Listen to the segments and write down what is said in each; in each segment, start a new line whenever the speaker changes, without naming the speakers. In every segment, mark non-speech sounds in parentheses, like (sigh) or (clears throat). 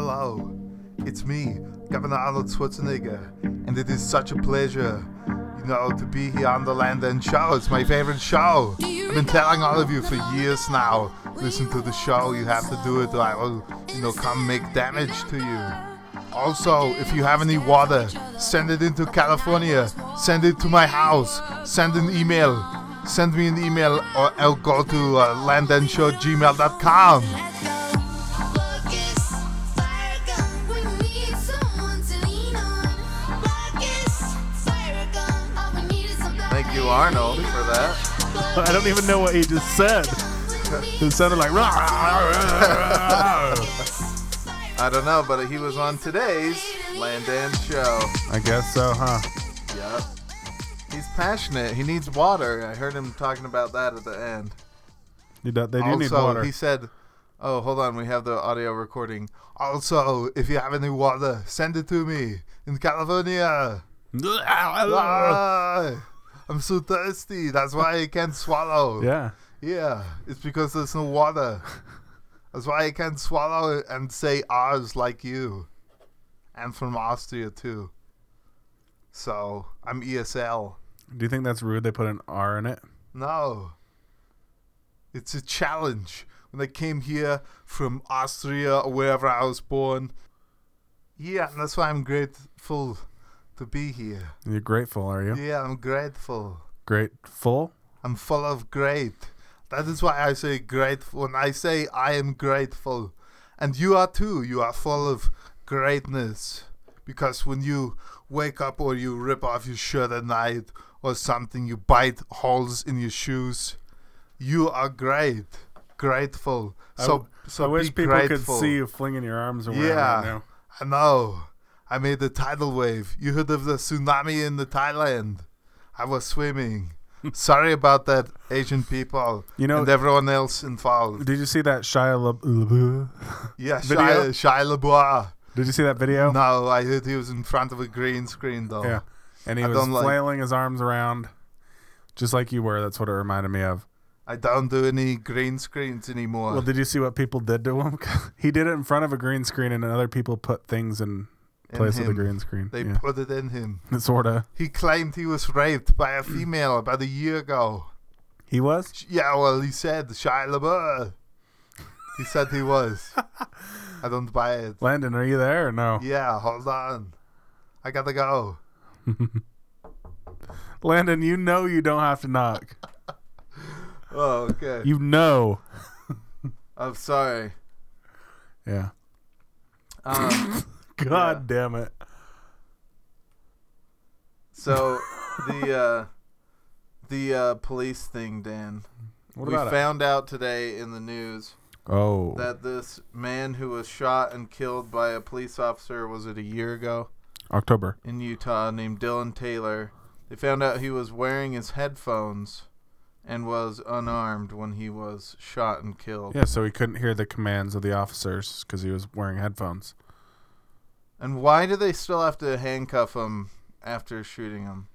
Hello, it's me, Governor Arnold Schwarzenegger, and it is such a pleasure, you know, to be here on the Landon Show. It's my favorite show. I've been telling all of you for years now. Listen to the show. You have to do it, or I will, you know, come make damage to you. Also, if you have any water, send it into California. Send it to my house. Send an email. Send me an email, or I'll go to uh, landandshowgmail.com. Arnold, for that. (laughs)
I don't even know what he just said. It sounded like. (laughs)
I don't know, but he was on today's Landon Show.
I guess so, huh?
Yep. He's passionate. He needs water. I heard him talking about that at the end.
You do, they do
also,
need water.
he said, "Oh, hold on, we have the audio recording. Also, if you have any water, send it to me in California. (laughs) Ah, I'm so thirsty. That's why I can't swallow.
yeah.
Yeah, it's because there's no water. That's why I can't swallow and say R's like you. And from Austria too. So I'm ESL.
Do you think that's rude? They put an R in it.
No. It's a challenge. When I came here from Austria or wherever I was born. Yeah, and that's why I'm grateful to be here.
You're grateful, are you?
Yeah, I'm grateful.
Grateful.
I'm full of great. That is why I say grateful. When I say I am grateful, and you are too, you are full of greatness. Because when you wake up or you rip off your shirt at night or something, you bite holes in your shoes, you are great. Grateful.
I
So,
w-
so
I wish people
grateful.
could see you flinging your arms around
Yeah.
right now.
I know. I made the tidal wave. You heard of the tsunami in the Thailand? I was swimming. (laughs) Sorry about that, Asian people
You know-
and everyone else involved.
Did you see that Shia La- LaBeouf? (laughs)
Yeah, Shia, Shia LaBeouf.
Did you see that video?
No, I heard he was in front of a green screen though.
Yeah. And he
I
was
don't like-
flailing his arms around just like you were. That's what it reminded me of.
I don't do any green screens anymore.
Well, did you see what people did to him? (laughs) he did it in front of a green screen, and other people put things in
In
place of the green screen.
They
yeah.
put it in him. (laughs)
sort of.
He claimed he was raped by a female about a year ago.
He was.
Yeah, well, he said Shia LaBeouf. He said he was. (laughs) I don't buy it.
Landon, are you there or no?
Yeah, hold on. I gotta go. (laughs)
Landon, you know you don't have to knock.
Oh, okay.
You know.
I'm sorry.
Yeah.
Um,
God damn it.
so the uh, the uh, police thing, Dan.
What
we
about it?
found out today in the news
Oh.
that this man who was shot and killed by a police officer was it a year ago
October.
in Utah named Dillon Taylor. They found out he was wearing his headphones and was unarmed when he was shot and killed.
Yeah, so he couldn't hear the commands of the officers because he was wearing headphones.
And why do they still have to handcuff him after shooting him?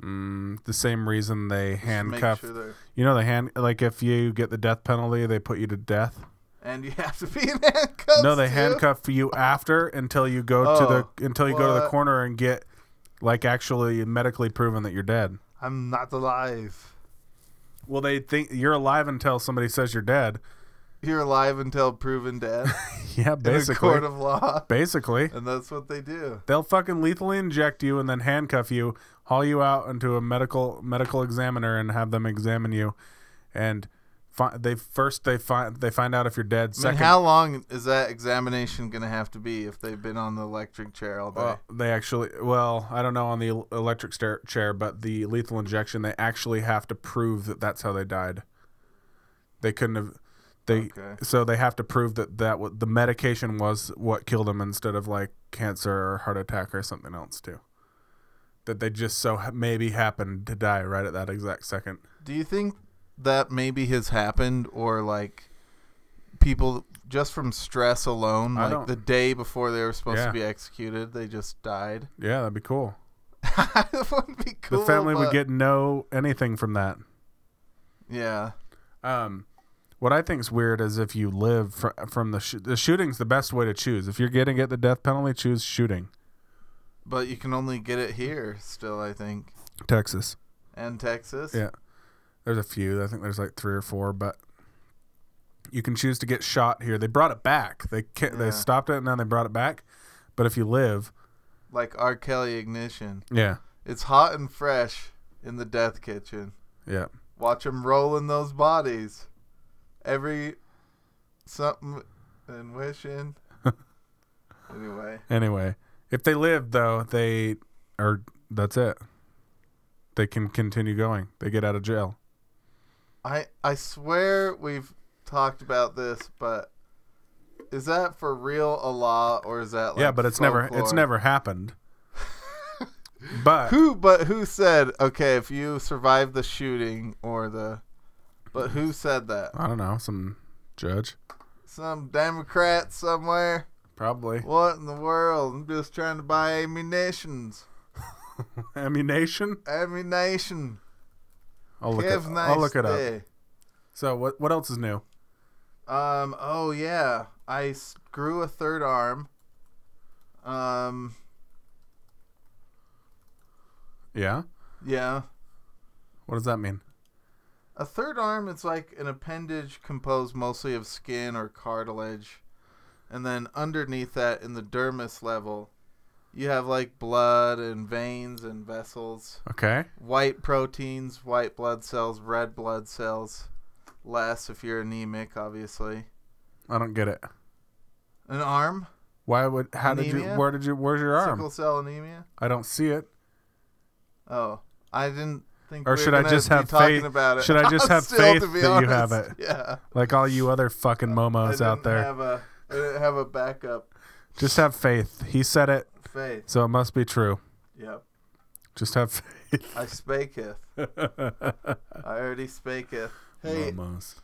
Mm, the same reason they
Just
handcuff.
Sure
You know, the hand like if you get the death penalty, they put you to death.
and you have to be in handcuffs.
No, they
too?
handcuff you after until you go to
Oh,
the until you go to the corner and get like actually medically proven that you're dead.
I'm not alive.
Well, they think you're alive until somebody says you're dead.
You're alive until proven dead (laughs)
Yeah, basically.
in a
basically.
court of law,
Basically,
and that's what they do.
they'll fucking lethally inject you and then handcuff you, haul you out into a medical medical examiner and have them examine you, and fi- they first they find they find out if you're dead.
I mean,
Second,
how long is that examination going to have to be if they've been on the electric chair all day?
Well, they actually, well, I don't know on the electric stair- chair, but the lethal injection, they actually have to prove that that's how they died. They couldn't have, they,
Okay.
so they have to prove that that wa- the medication was what killed them instead of like cancer or heart attack or something else too. That they just so ha- maybe happened to die right at that exact second.
do you think that maybe has happened, or like people just from stress alone,
I
like
don't-
the day before they were supposed
Yeah.
to be executed, they just died?
Yeah, that'd be cool. (laughs)
that would be cool.
the family would get no anything from that.
yeah.
Um, What I think is weird is if you live fr- from the sh- the shooting's the best way to choose. If you're getting get the death penalty, choose shooting.
But you can only get it here still, I think.
Texas.
And Texas.
Yeah. There's a few. I think there's like three or four, but you can choose to get shot here. They brought it back. They ca-
Yeah.
they stopped it and then they brought it back. But if you live,
Like R. Kelly Ignition.
yeah,
It's hot and fresh in the death kitchen.
yeah.
Watch them rolling those bodies. Every something and wishing. (laughs) anyway,
Anyway, if they live though, they are that's it. They can continue going. They get out of jail.
I I swear we've talked about this, but is that for real a law or is that like
yeah, but it's never it's never happened. (laughs) but
Who but who said okay if you survive the shooting or the but who said that?
I don't know, some judge
Some Democrat somewhere?
probably
What in the world? I'm just trying to buy ammunitions. (laughs)
ammunition.
Ammunition.
I'll look it.
Have
I'll look it up. So what what else is new?
Um. Oh yeah, I grew a third arm. Um.
Yeah.
Yeah,
What does that mean?
A third arm. is like an appendage composed mostly of skin or cartilage, and then underneath that, in the dermis level, you have like blood and veins and vessels,
Okay.
white proteins, white blood cells, red blood cells. Less if you're anemic, obviously.
I don't get it.
An arm,
Why would how did you where did you where's your arm?
sickle cell anemia.
I don't see it.
Oh, I didn't think.
Or should I just have faith-
About it.
should I (laughs) just have
Still,
faith that you have it? (laughs)
Yeah.
Like all you other fucking momos out there.
Have a, I didn't have a backup
Just have faith. He said it,
faith.
so it must be true.
Yep.
Just have faith.
I spaketh. (laughs) I already spaketh. Hey,
Momos.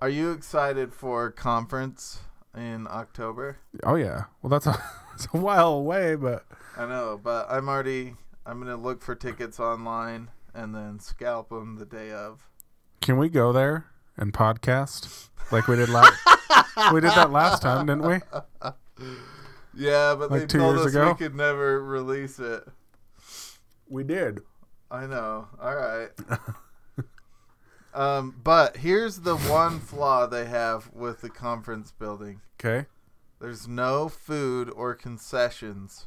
are you excited for conference in October?
Oh yeah. Well, that's a, it's a while away, but
I know, but I'm already. I'm gonna look for tickets online and then scalp them the day of.
can we go there and podcast like we did last? (laughs) we did that last time, didn't we?
Yeah, but
Like
they told us
ago?
we could never release it.
We did.
I know. All right. (laughs) um, but here's the one flaw they have with the conference building.
Okay.
There's no food or concessions.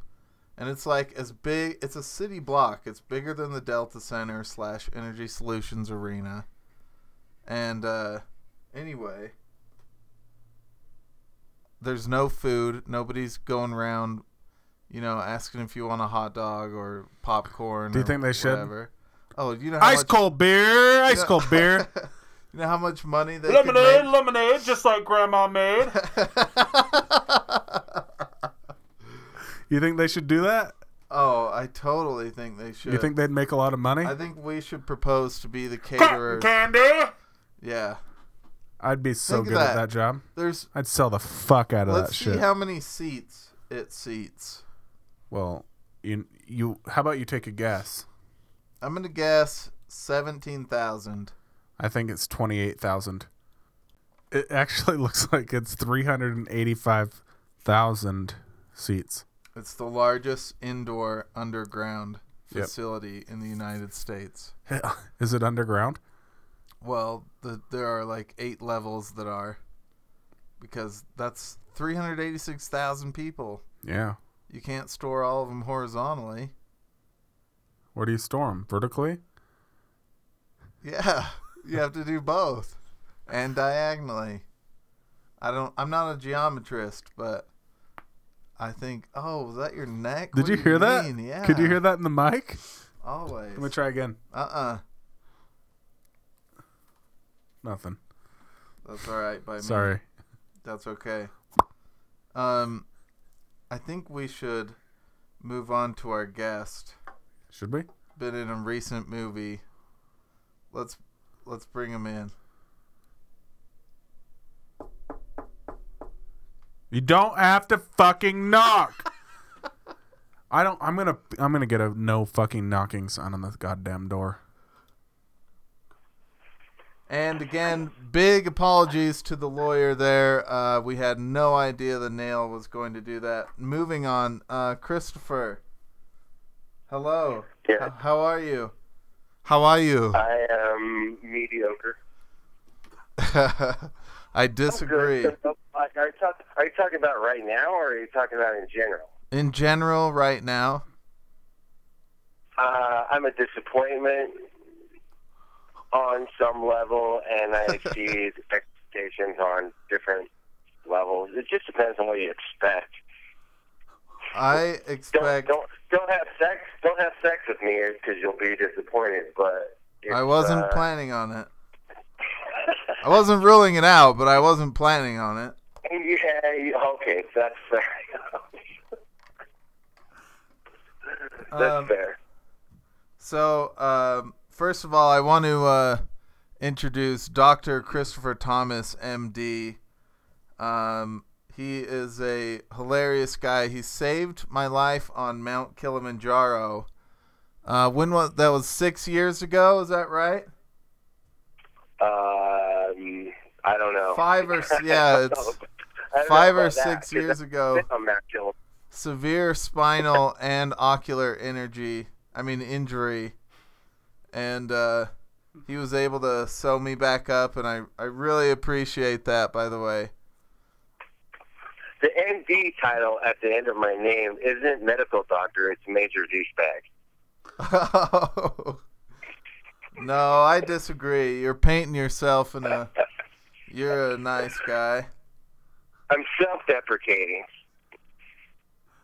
And it's like as big it's a city block. It's bigger than the Delta Center slash Energy Solutions Arena. And uh anyway. There's no food. Nobody's going around, you know, asking if you want a hot dog or popcorn.
Do you
or
think they should?
Oh, you know how
Ice
much,
cold beer. (laughs) Ice
Yeah.
cold beer. (laughs)
you know how much money they could make?
lemonade, just like Grandma made. (laughs) You think they should do that?
oh, I totally think they should.
You think they'd make a lot of money?
I think we should propose to be the caterers.
candy.
Yeah.
I'd be so
Think of
good at
that.
that job.
There's
I'd sell the fuck out of that shit.
let's
that
see
shit.
how many seats it seats.
well, you you. How about you take a guess?
I'm gonna guess seventeen thousand.
I think it's twenty eight thousand. It actually (laughs) looks like it's three hundred and eighty five thousand seats.
It's the largest indoor underground
Yep.
facility in the United States.
Is it underground?
Well, the, there are like eight levels that are because that's 386,000 people.
Yeah.
You can't store all of them horizontally.
Where do you store them? Vertically?
Yeah, you have to do both and diagonally. I don't. I'm not a geometrist, but I think. Oh, was that your neck?
Did you
do
hear that?
Yeah.
Could you hear that in the mic?
Always.
Let me try again.
Uh uh
Nothing.
That's all right by me.
Sorry.
That's okay. Um, I think we should move on to our guest.
Should we?
Been in a recent movie. Let's let's bring him in.
You don't have to fucking knock. (laughs) I don't. I'm gonna. I'm gonna get a no fucking knocking sign on the goddamn door.
And again, big apologies to the lawyer there. Uh, we had no idea the nail was going to do that. Moving on, uh, Christopher. Hello.
Yeah.
H- how are you? How are you?
I am mediocre. (laughs)
I disagree.
Good. So, like, Are you, talk, are you talking about right now, or are you talking about in general?
In general, right now,
Uh, I'm a disappointment on some level, and I (laughs) exceed expectations on different levels. It just depends on what you expect.
I
Don't
expect.
don't don't have sex. Don't have sex with me because you'll be disappointed. But
I wasn't
uh,
planning on it. I wasn't ruling it out, but I wasn't planning on it.
Yeah, okay, that's fair. that's
Um,
fair.
So, um, first of all, I want to uh, introduce Dr. Christopher Thomas, MD. Um, he is a hilarious guy. He saved my life on Mount Kilimanjaro. Uh, when was that? Was six years ago? Is that right?
Um, I don't know.
Five or yeah, (laughs) it's
know. I don't know
five or
about that,
years ago.
been on Mount Kilimanjaro.
severe spinal and ocular energy i mean injury and uh, he was able to sew me back up and I, I really appreciate that by the way
The MD title at the end of my name isn't medical doctor; it's major douchebag. (laughs)
no i disagree you're painting yourself in a you're a nice guy
I'm self-deprecating.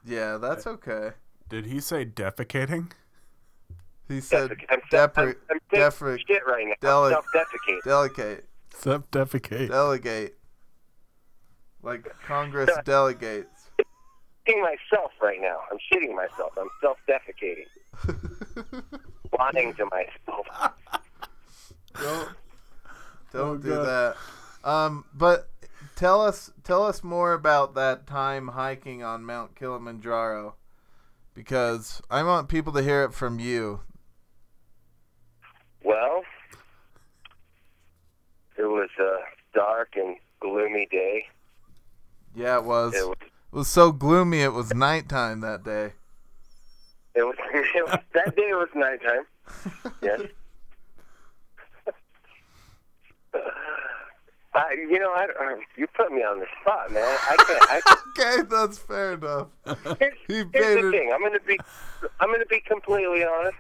yeah that's okay
Did he say defecating?
he said
I'm, self-
depre-
I'm, I'm taking shit right now.
deli-
self-defecate.
delegate
Self defecate.
delegate like congress (laughs) delegates
shitting myself right now. I'm shitting myself. I'm self-defecating. (laughs) Lying to myself.
don't don't
Oh,
do
God.
that. Um, but tell us tell us more about that time hiking on Mount Kilimanjaro, because I want people to hear it from you.
Well, it was a dark and gloomy day.
Yeah, it was.
It
It
was.
was so gloomy. It was nighttime that day.
It was, (laughs) it was that day was nighttime. Yes. (laughs) I, you know, I, uh, you put me on the spot, man. I can't. I, (laughs)
okay, that's fair enough.
here's,
He
here's the
it-
thing. I'm gonna be, I'm gonna be completely honest.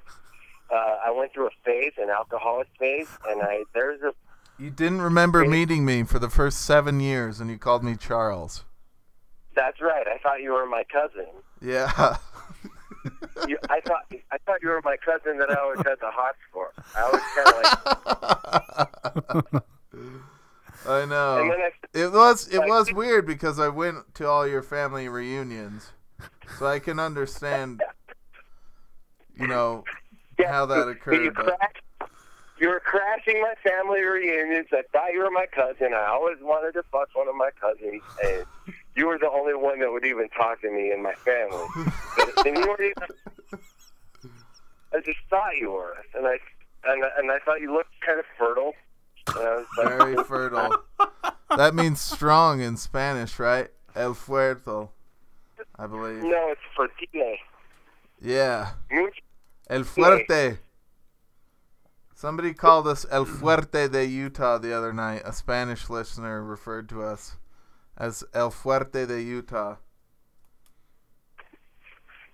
Uh, I went through a phase, an alcoholic phase, and I there's a
You didn't remember meeting me for the first seven years, and you called me Charles.
That's right. I thought you were my cousin.
Yeah. (laughs)
You, I thought I thought you were my cousin that I always had the hots for. I was kind of like, (laughs)
I know.
and then I
It was it
Like-
was (laughs) weird because I went to all your family reunions, so I can understand, you know, (laughs)
yeah,
how that occurred.
You,
but-
crashed, you were crashing my family reunions. I thought you were my cousin. I always wanted to fuck one of my cousins, and you were the only one that would even talk to me in my family. (laughs) and you weren't even. I just thought you were, and I and, I- and I thought you looked kind of fertile. And I was like,
Very fertile. That means strong in Spanish, right? El fuerte, I believe.
no, it's fertile.
Yeah, El fuerte. Somebody called us El Fuerte de Utah the other night. A Spanish listener referred to us as El Fuerte de Utah.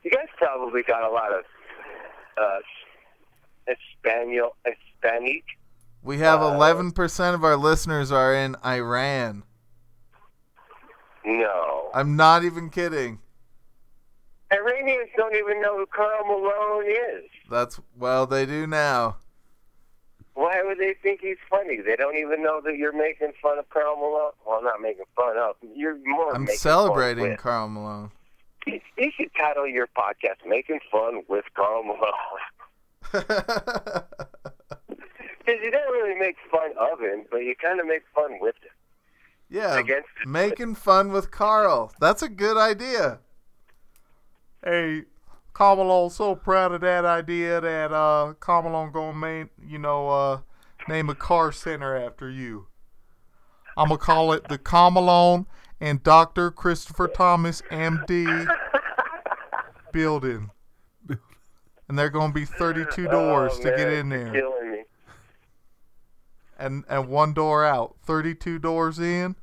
You guys probably got a lot of uh, Espanol, Hispanic.
We have
Uh,
11% of our listeners are in Iran.
No,
I'm not even kidding.
Iranians don't even know who Karl Malone is.
That's well, they do now.
Why would they think he's funny? They don't even know that you're making fun of Karl Malone. Well, not making fun of. You're more.
I'm celebrating Karl Malone.
You you should title your podcast "Making Fun with Karl Malone." (laughs) Because you don't really make fun of him, but you kind of make fun with him.
yeah,
Against
making fun with Karl. That's a good idea. Hey, Karl Malone's so proud of that idea that uh Karl Malone gonna make you know uh name a car center after you. I'm gonna call it the Karl Malone and Dr. Christopher Thomas, MD, (laughs) building. And they're gonna be 32 doors
Oh,
to get in there. And and one door out. 32 doors in,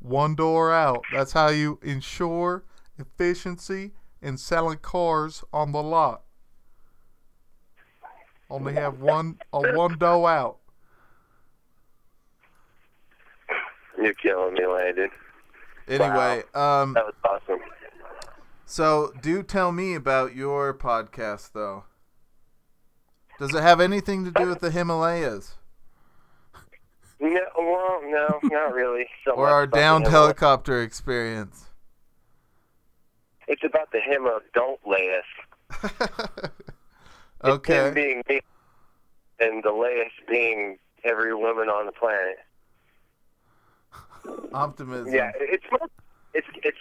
one door out. That's how you ensure efficiency in selling cars on the lot. Only have one a one door out.
You're killing me, Landon.
Anyway, um,
That was awesome.
so do tell me about your podcast, though. Does it have anything to do with the Himalayas
No, well, no, not really. (laughs) So
or our downed helicopter experience?
It's about the hymn of "Don't Lay Us." (laughs) It's
okay.
him being me, and the layest being every woman on the planet. (laughs)
Optimism.
Yeah, it's it's it's.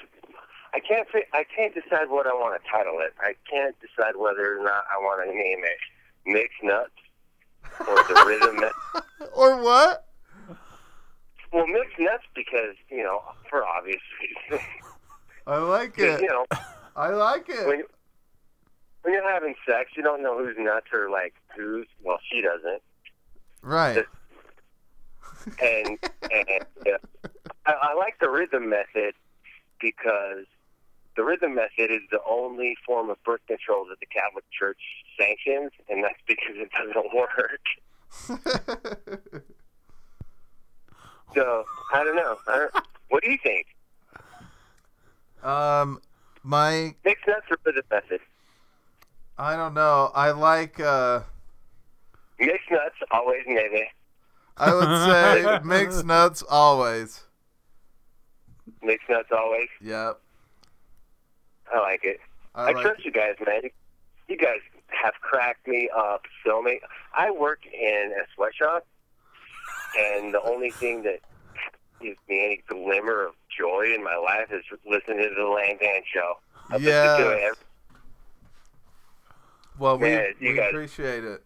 I can't say I can't decide what I want to title it. I can't decide whether or not I want to name it "Mixed Nuts" or the Rhythm.
Or what?
Well, mixed nuts because you know for obvious reasons. (laughs)
I like it.
you know
I like it.
when when you're having sex, you don't know who's nuts or like who's. Well, she doesn't.
Right.
and and uh, I, I like the rhythm method because the rhythm method is the only form of birth control that the Catholic Church sanctions, and that's because it doesn't work. (laughs) So I don't know. I don't, (laughs) what do you think?
um, my
Mixed nuts or rhythm method?
I don't know. I like. uh
Mixed nuts always maybe.
I would say (laughs) mixed nuts always.
Mixed nuts always.
Yep.
I like it. I,
I like.
trust you guys, man. You guys have cracked me up so many. I work in a sweatshop, and the only thing that gives me any glimmer of joy in my life is listening to the Lang Van show. I listen to it
Yeah. Well, we,
Man,
we
guys-
appreciate it.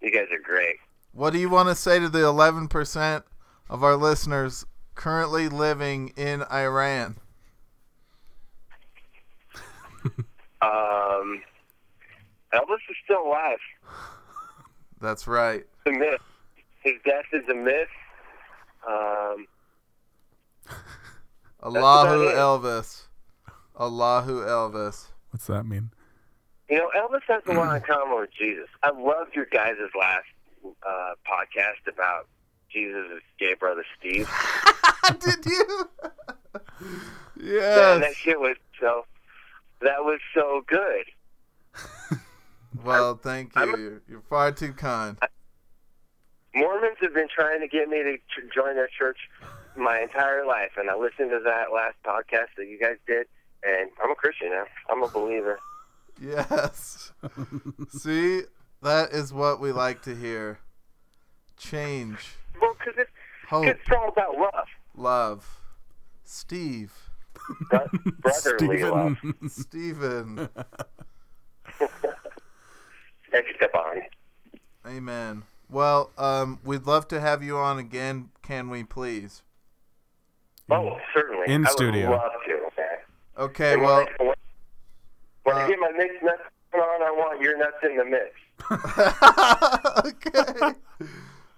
You guys are great.
What do you want to say to the 11% of our listeners currently living in Iran? (laughs)
Um, Elvis is still alive.
That's right.
It's a myth. His death is a myth. Um,
Allahu. Elvis. Allahu Elvis.
What's that mean?
you know, Elvis has a lot in (clears throat) common with Jesus. I loved your guys' last uh, podcast about Jesus' gay brother Steve. (laughs)
Did you? (laughs)
Yeah, that shit was so. That was so good. (laughs)
Well, thank
I'm-
you. You're, you're far too kind.
Mormons have been trying to get me to to join their church my entire life, and I listened to that last podcast that you guys did, and I'm a Christian now. I'm a believer.
Yes. (laughs) See, that is what we like to hear. Change,
Well, because it's,
hope,
it's all about love,
love. Steve,
bro- brotherly love. (laughs) (laughs)
Stephen.
Esteban.
Amen. Well, um, we'd love to have you on again. Can we please?
Oh, certainly.
In
I would
studio.
love to. Okay.
Okay.
And
Well,
when, I, when
uh,
I get my mixed nuts on, I want your nuts in the mix. (laughs)
okay.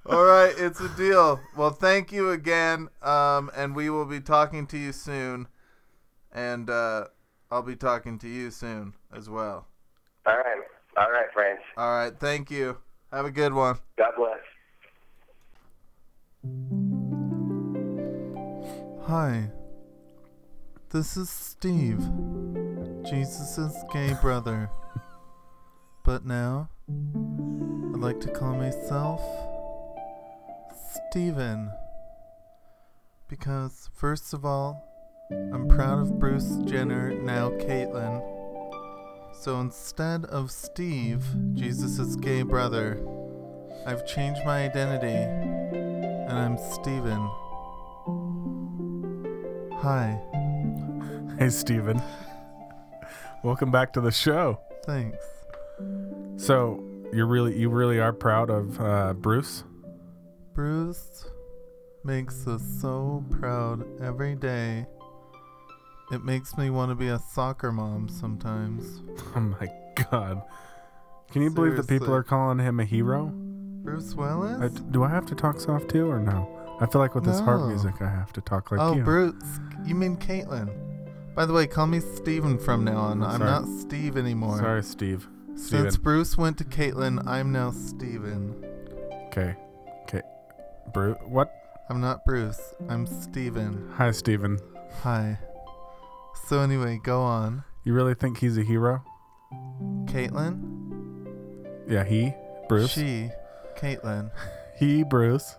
All right, it's a deal. Well, thank you again, um, and we will be talking to you soon, and uh, I'll be talking to you soon as well.
All right. All right, friends.
All right, thank you. Have a good one.
God bless.
Hi, this is Steve, Jesus' gay brother. But now, I'd like to call myself Steven. Because, first of all, I'm proud of Bruce Jenner, now Caitlyn. So instead of Steve, Jesus' gay brother, I've changed my identity, and I'm Steven. Hi,
Hey, Steven. Welcome back to the show.
thanks.
So, you're really you really are proud of uh, Bruce.
Bruce makes us so proud every day. It makes me want to be a soccer mom sometimes. (laughs)
Oh my god! Can you believe that people are calling him a hero?
Bruce Willis?
I, do I have to talk soft too, or no? I feel like with this harp music, I have to talk like
oh,
you.
Bruce. You mean Caitlyn? By the way, call me Steven from now on. I'm
Sorry.
not Steve anymore.
Sorry, Steve.
Since Bruce went to Caitlyn, I'm now Steven.
Okay. Okay. Bruce. What?
I'm not Bruce. I'm Steven.
Hi, Steven.
Hi. So anyway, go on.
You really think he's a hero?
Caitlyn?
Yeah, he. Bruce.
She. Caitlyn. (laughs)
He. Bruce.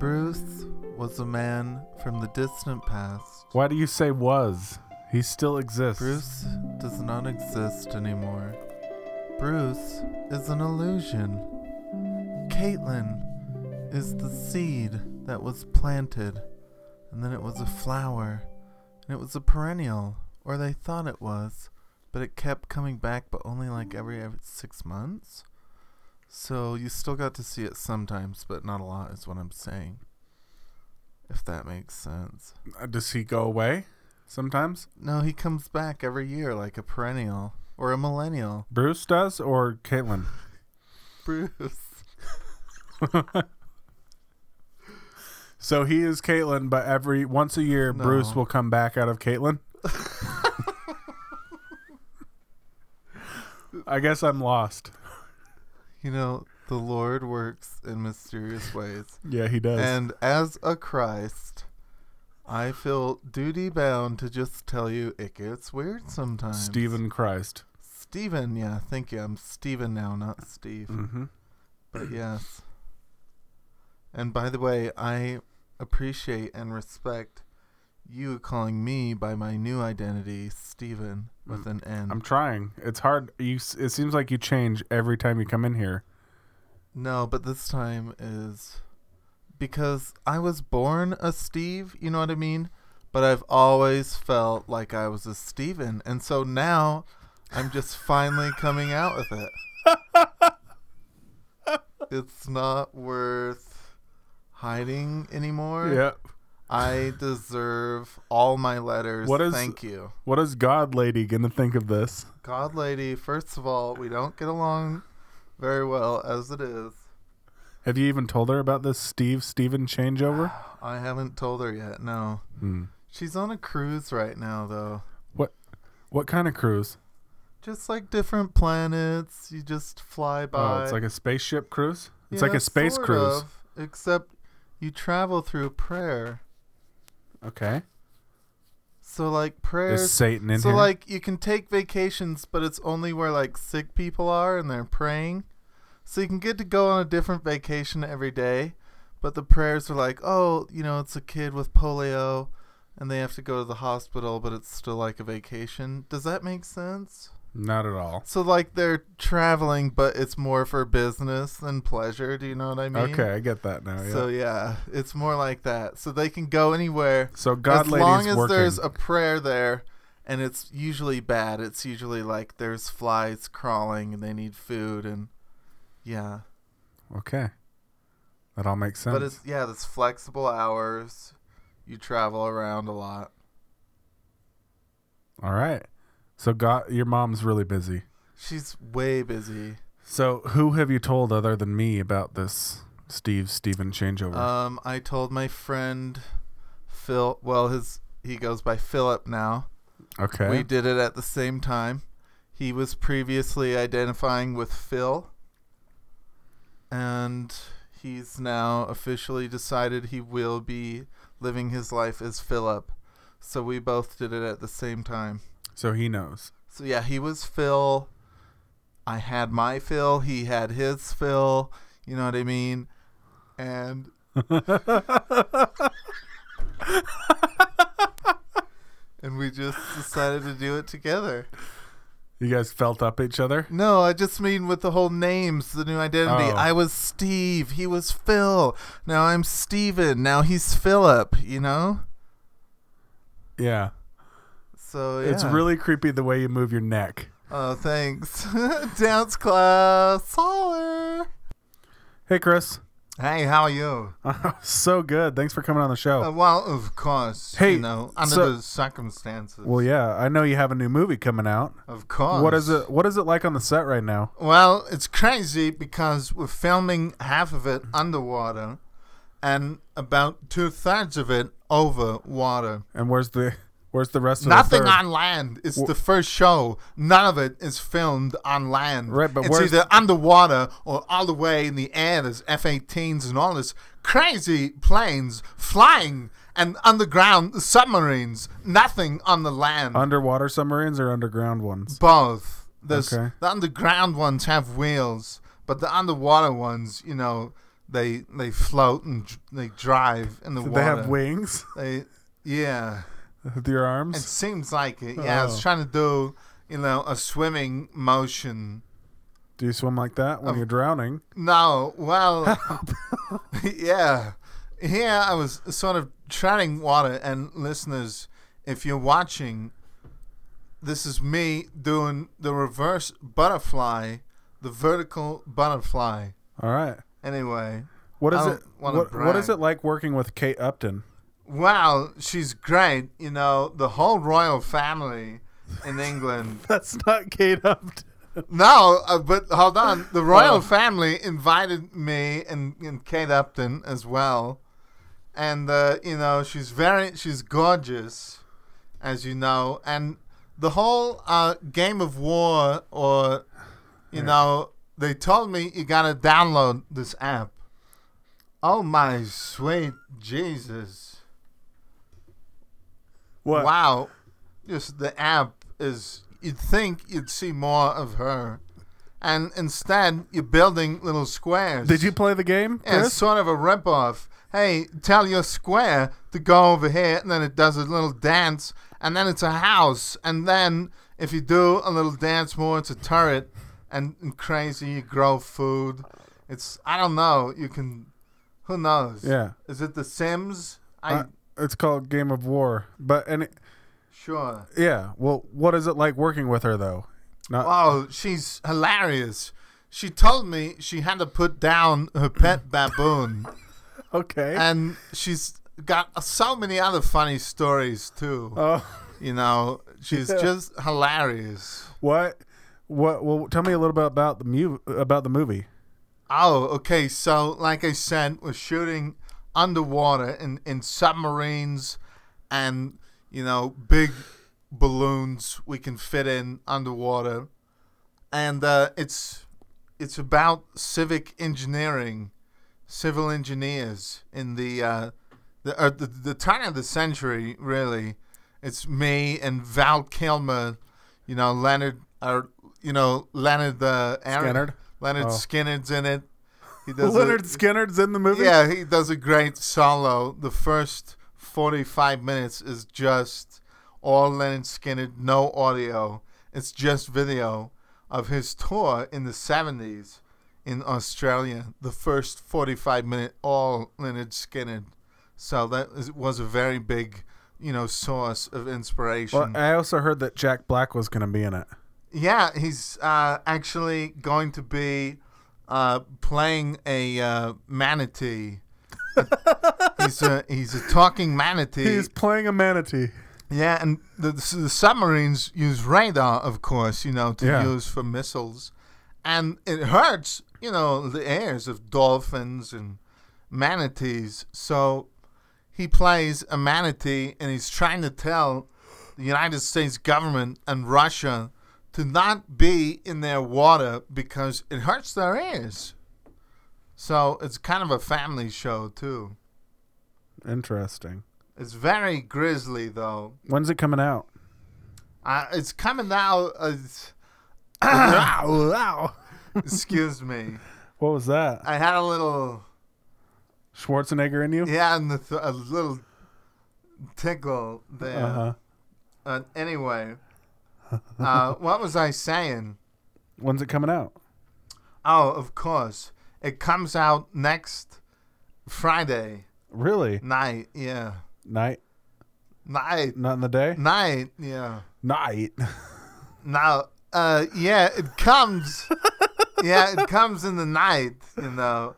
Bruce was a man from the distant past.
Why do you say was? He still exists.
Bruce does not exist anymore. Bruce is an illusion. Caitlyn is the seed that was planted, and then it was a flower, and it was a perennial, or they thought it was, but it kept coming back, but only like every, every six months. So you still got to see it sometimes, but not a lot, is what I'm saying. If that makes sense.
Uh, Does he go away sometimes?
No, he comes back every year like a perennial or a millennial.
Bruce does, or Caitlyn? (laughs)
Bruce. (laughs)
So he is Caitlyn, but every once a year, Bruce will come back out of Caitlyn. I guess I'm lost.
You know, the Lord works in mysterious ways.
Yeah, he does.
And as a Christ, I feel duty bound to just tell you it gets weird sometimes.
Stephen Christ.
Stephen, yeah, thank you. I'm Stephen now, not Steve.
Mm-hmm.
But yes. And by the way, I appreciate and respect you calling me by my new identity, Stephen, with an N.
I'm trying. It's hard. You. It seems like you change every time you come in here.
No, but this time is because I was born a Steve, you know what I mean? But I've always felt like I was a Steven. And so now I'm just finally coming out with it. (laughs) it's not worth hiding anymore.
Yeah.
I deserve all my letters.
What is-
Thank you.
What is God Lady gonna think of this?
God lady, first of all, we don't get along very well as it is.
Have you even told her about this Steve Steven changeover? (sighs)
I haven't told her yet, no.
Hmm.
She's on a cruise right now, though.
What What kind of cruise?
Just like different planets, you just fly by.
Oh, it's like a spaceship cruise. It's like a space cruise.
of, except you travel through prayer.
Okay.
So like prayers.
Is Satan in
so
here?
like you can take vacations, but it's only where like sick people are and they're praying. So you can get to go on a different vacation every day, but the prayers are like, oh, you know, it's a kid with polio, and they have to go to the hospital, but it's still like a vacation. Does that make sense?
Not at all.
So like they're traveling, but it's more for business than pleasure. Do you know what I mean?
Okay, I get that now. Yeah.
So yeah, it's more like that. So they can go anywhere So
God
as
Lady's
long as
working.
there's a prayer there, and it's usually bad. It's usually like there's flies crawling and they need food and yeah.
okay. That all makes sense.
But it's yeah, there's flexible hours. You travel around a lot.
all right. So God, your mom's really busy.
She's way busy.
So who have you told other than me about this Steve Steven changeover?
Um, I told my friend Phil. Well, his he goes by Philip now.
okay.
We did it at the same time. He was previously identifying with Phil. And he's now officially decided he will be living his life as Philip. So we both did it at the same time.
So he knows.
So yeah, he was Phil. I had my Phil. He had his Phil. You know what I mean? And (laughs) and we just decided to do it together.
You guys felt up each other.
No, I just mean with the whole names, the new identity.
Oh.
I was Steve. He was Phil. Now I'm Steven. Now he's Philip, you know?
Yeah.
So yeah.
It's really creepy the way you move your neck.
Oh, thanks. (laughs) Dance class. Holler.
Hey, Chris.
Hey, how are you? (laughs)
so good. Thanks for coming on the show.
Uh, well, of course.
Hey,
you know, under
so-
the circumstances.
well, yeah, I know you have a new movie coming out.
of course.
What is it? What is it like on the set right now?
Well, it's crazy because we're filming half of it underwater, and about two thirds of it over water.
And where's the where's the rest of
Nothing on land. It's the first show. None of it is filmed on land.
Right, but
it's
where's-
either underwater or all the way in the air. There's F-18s and all this crazy planes flying and underground submarines. Nothing on the land.
underwater submarines or underground ones?
Both. There's,
Okay.
The underground ones have wheels, but the underwater ones, you know, they they float and they drive in the
Did
water.
they have wings
They, yeah.
With your arms.
It seems like it. Yeah, I was
Oh.
trying to do, you know, a swimming motion.
Do you swim like that when you're drowning?
No, well, (laughs) (laughs) yeah. Here I was sort of treading water, and listeners, if you're watching, this is me doing the reverse butterfly, the vertical butterfly.
All right.
Anyway,
What is it?
don't wanna
What, what is
brag.
it like working with Kate Upton?
Wow, she's great. You know, the whole royal family in England (laughs)
That's not Kate Upton.
No, uh, but hold on. The royal
Oh.
family invited me and, and Kate Upton as well, and uh, you know she's very she's gorgeous, as you know, and the whole uh, Game of War or you know they told me you gotta download this app. Oh my sweet Jesus!
What?
Wow, just the app is. You'd think you'd see more of her, and instead you're building little squares.
Did you play the game?
Yeah, it's
Chris?
sort of a ripoff. Hey, tell your square to go over here, and then it does a little dance, and then it's a house, and then if you do a little dance more, it's a turret, and, and crazy, you grow food. It's I don't know. You can, who knows?
Yeah.
Is it The Sims? I
Uh, it's called Game of War. But and it,
sure.
yeah. Well, what is it like working with her though? Not
Oh, she's hilarious. She told me she had to put down her pet (laughs) baboon,
okay.
and she's got so many other funny stories too.
Oh,
You know, she's
Yeah.
just hilarious.
what? What? Well, tell me a little bit about the mu- about the movie.
Oh, okay. So, like I said, we're shooting underwater in, in submarines and, you know, big balloons we can fit in underwater. And uh, it's it's about civic engineering, civil engineers in the uh, the, uh, the the turn of the century. Really, it's me and Val Kilmer, you know Leonard, or you know Leonard the
Skinnard?
Leonard
Oh.
Skinner's in it. He does
Leonard
a,
Skinner's in the movie.
Yeah, he does a great solo. The first forty-five minutes is just all Leonard Skinner, no audio. It's just video of his tour in the seventies in Australia. The first forty-five minute, all Leonard Skinner. So that is, was a very big, you know, source of inspiration.
Well, I also heard that Jack Black was going to be in it.
Yeah, he's uh, actually going to be uh, playing a uh, manatee. (laughs) he's a he's a talking manatee.
He's playing a manatee.
yeah, and the, the submarines use radar, of course, you know, to
Yeah.
use for missiles, and it hurts, you know, the ears of dolphins and manatees. So he plays a manatee, and he's trying to tell the United States government and Russia to not be in their water because it hurts their ears. So it's kind of a family show too.
Interesting.
It's very grisly though.
When's it coming out?
Uh, it's coming out. Uh, (coughs) (coughs)
Ow,
excuse me.
What was that?
I had a little,
Schwarzenegger in you?
yeah, and the th- a little tickle there.
Uh-huh.
Uh, anyway, (laughs) uh, what was I saying?
When's it coming out?
Oh, of course, it comes out next Friday
Really?
night. Yeah,
Night?
night,
Not in the day?
night. Yeah.
Night.
Now, Uh, yeah, it comes. yeah, it comes in the night. You know,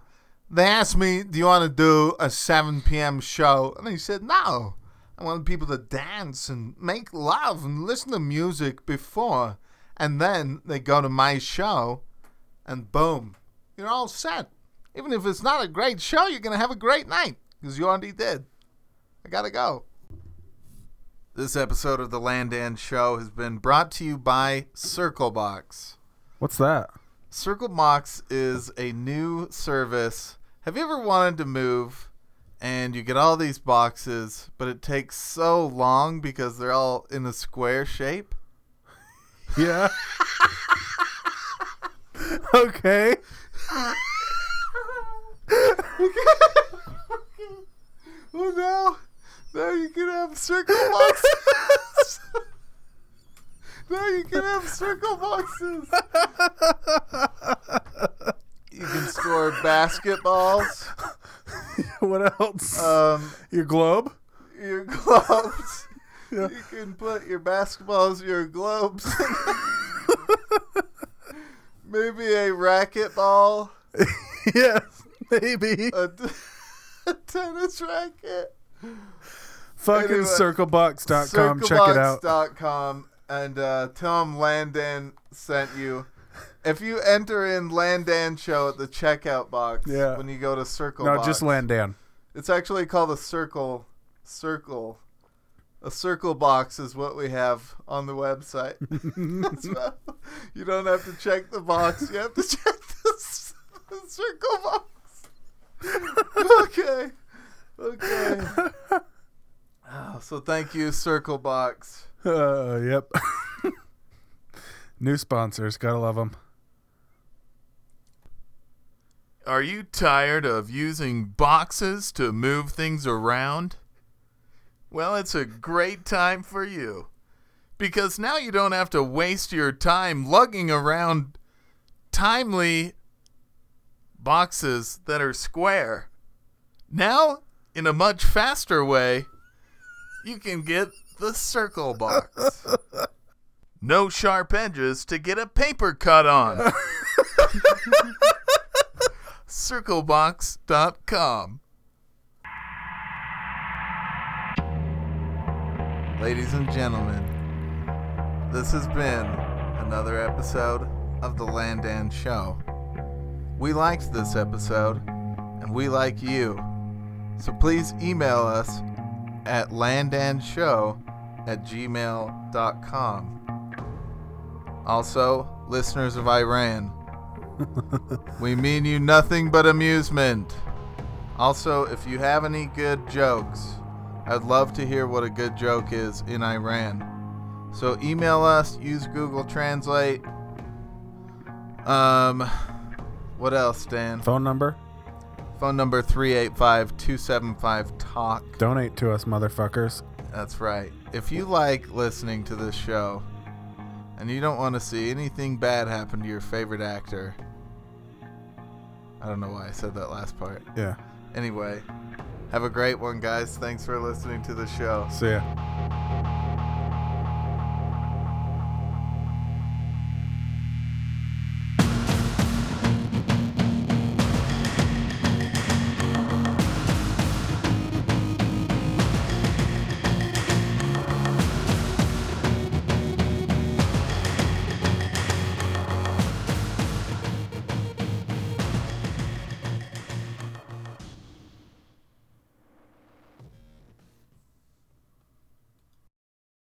they asked me, "Do you want to do a 7 p.m. show?" And I said, "No. I want people to dance and make love and listen to music before, and then they go to my show, and boom, you're all set. Even if it's not a great show, you're gonna have a great night because you already did. I gotta go." This episode of the Landon Show has been brought to you by Circlebox.
What's that?
Circlebox is a new service. Have you ever wanted to move and you get all these boxes, but it takes so long because they're all in a square shape?
Yeah. (laughs) okay. (laughs)
Oh no! Now you can have circle boxes. (laughs) now you can have circle boxes. you can store basketballs, (laughs)
what else?
um,
Your globe?
your globes. (laughs)
Yeah.
You can put your basketballs, your globes. (laughs) Maybe a racquetball,
yes, maybe.
a, t- a tennis racket.
Fucking
anyway,
circlebox.com. Check it out.
Circlebox.com and uh, tell them Landon sent you. If you enter in Landon Show at the checkout box
Yeah.
when you go to Circle
No, just Landon.
It's actually called a circle. Circle. A circle box is what we have on the website. (laughs) What- you don't have to check the box. You have to (laughs) check the, the circle box. (laughs) okay. Okay. Oh, so thank you, Circle Box.
Uh, yep. New sponsors. Gotta love them.
Are you tired of using boxes to move things around? Well, it's a great time for you. Because now you don't have to waste your time lugging around timely boxes that are square. Now, in a much faster way, you can get the circle box. (laughs) No sharp edges to get a paper cut on. (laughs) circlebox.com. Ladies and gentlemen, this has been another episode of The Landon Show. We liked this episode, and we like you. So please email us at landonshow at gmail.com. Also, listeners of Iran, we mean you nothing but amusement. Also, if you have any good jokes, I'd love to hear what a good joke is in Iran. So email us, use Google Translate. Um, what else, Dan?
Phone number.
Phone number 385 275 TALK.
Donate to us, motherfuckers.
That's right. If you like listening to this show and you don't want to see anything bad happen to your favorite actor, I don't know why I said that last part.
Yeah.
Anyway, have a great one, guys. Thanks for listening to the show.
See ya.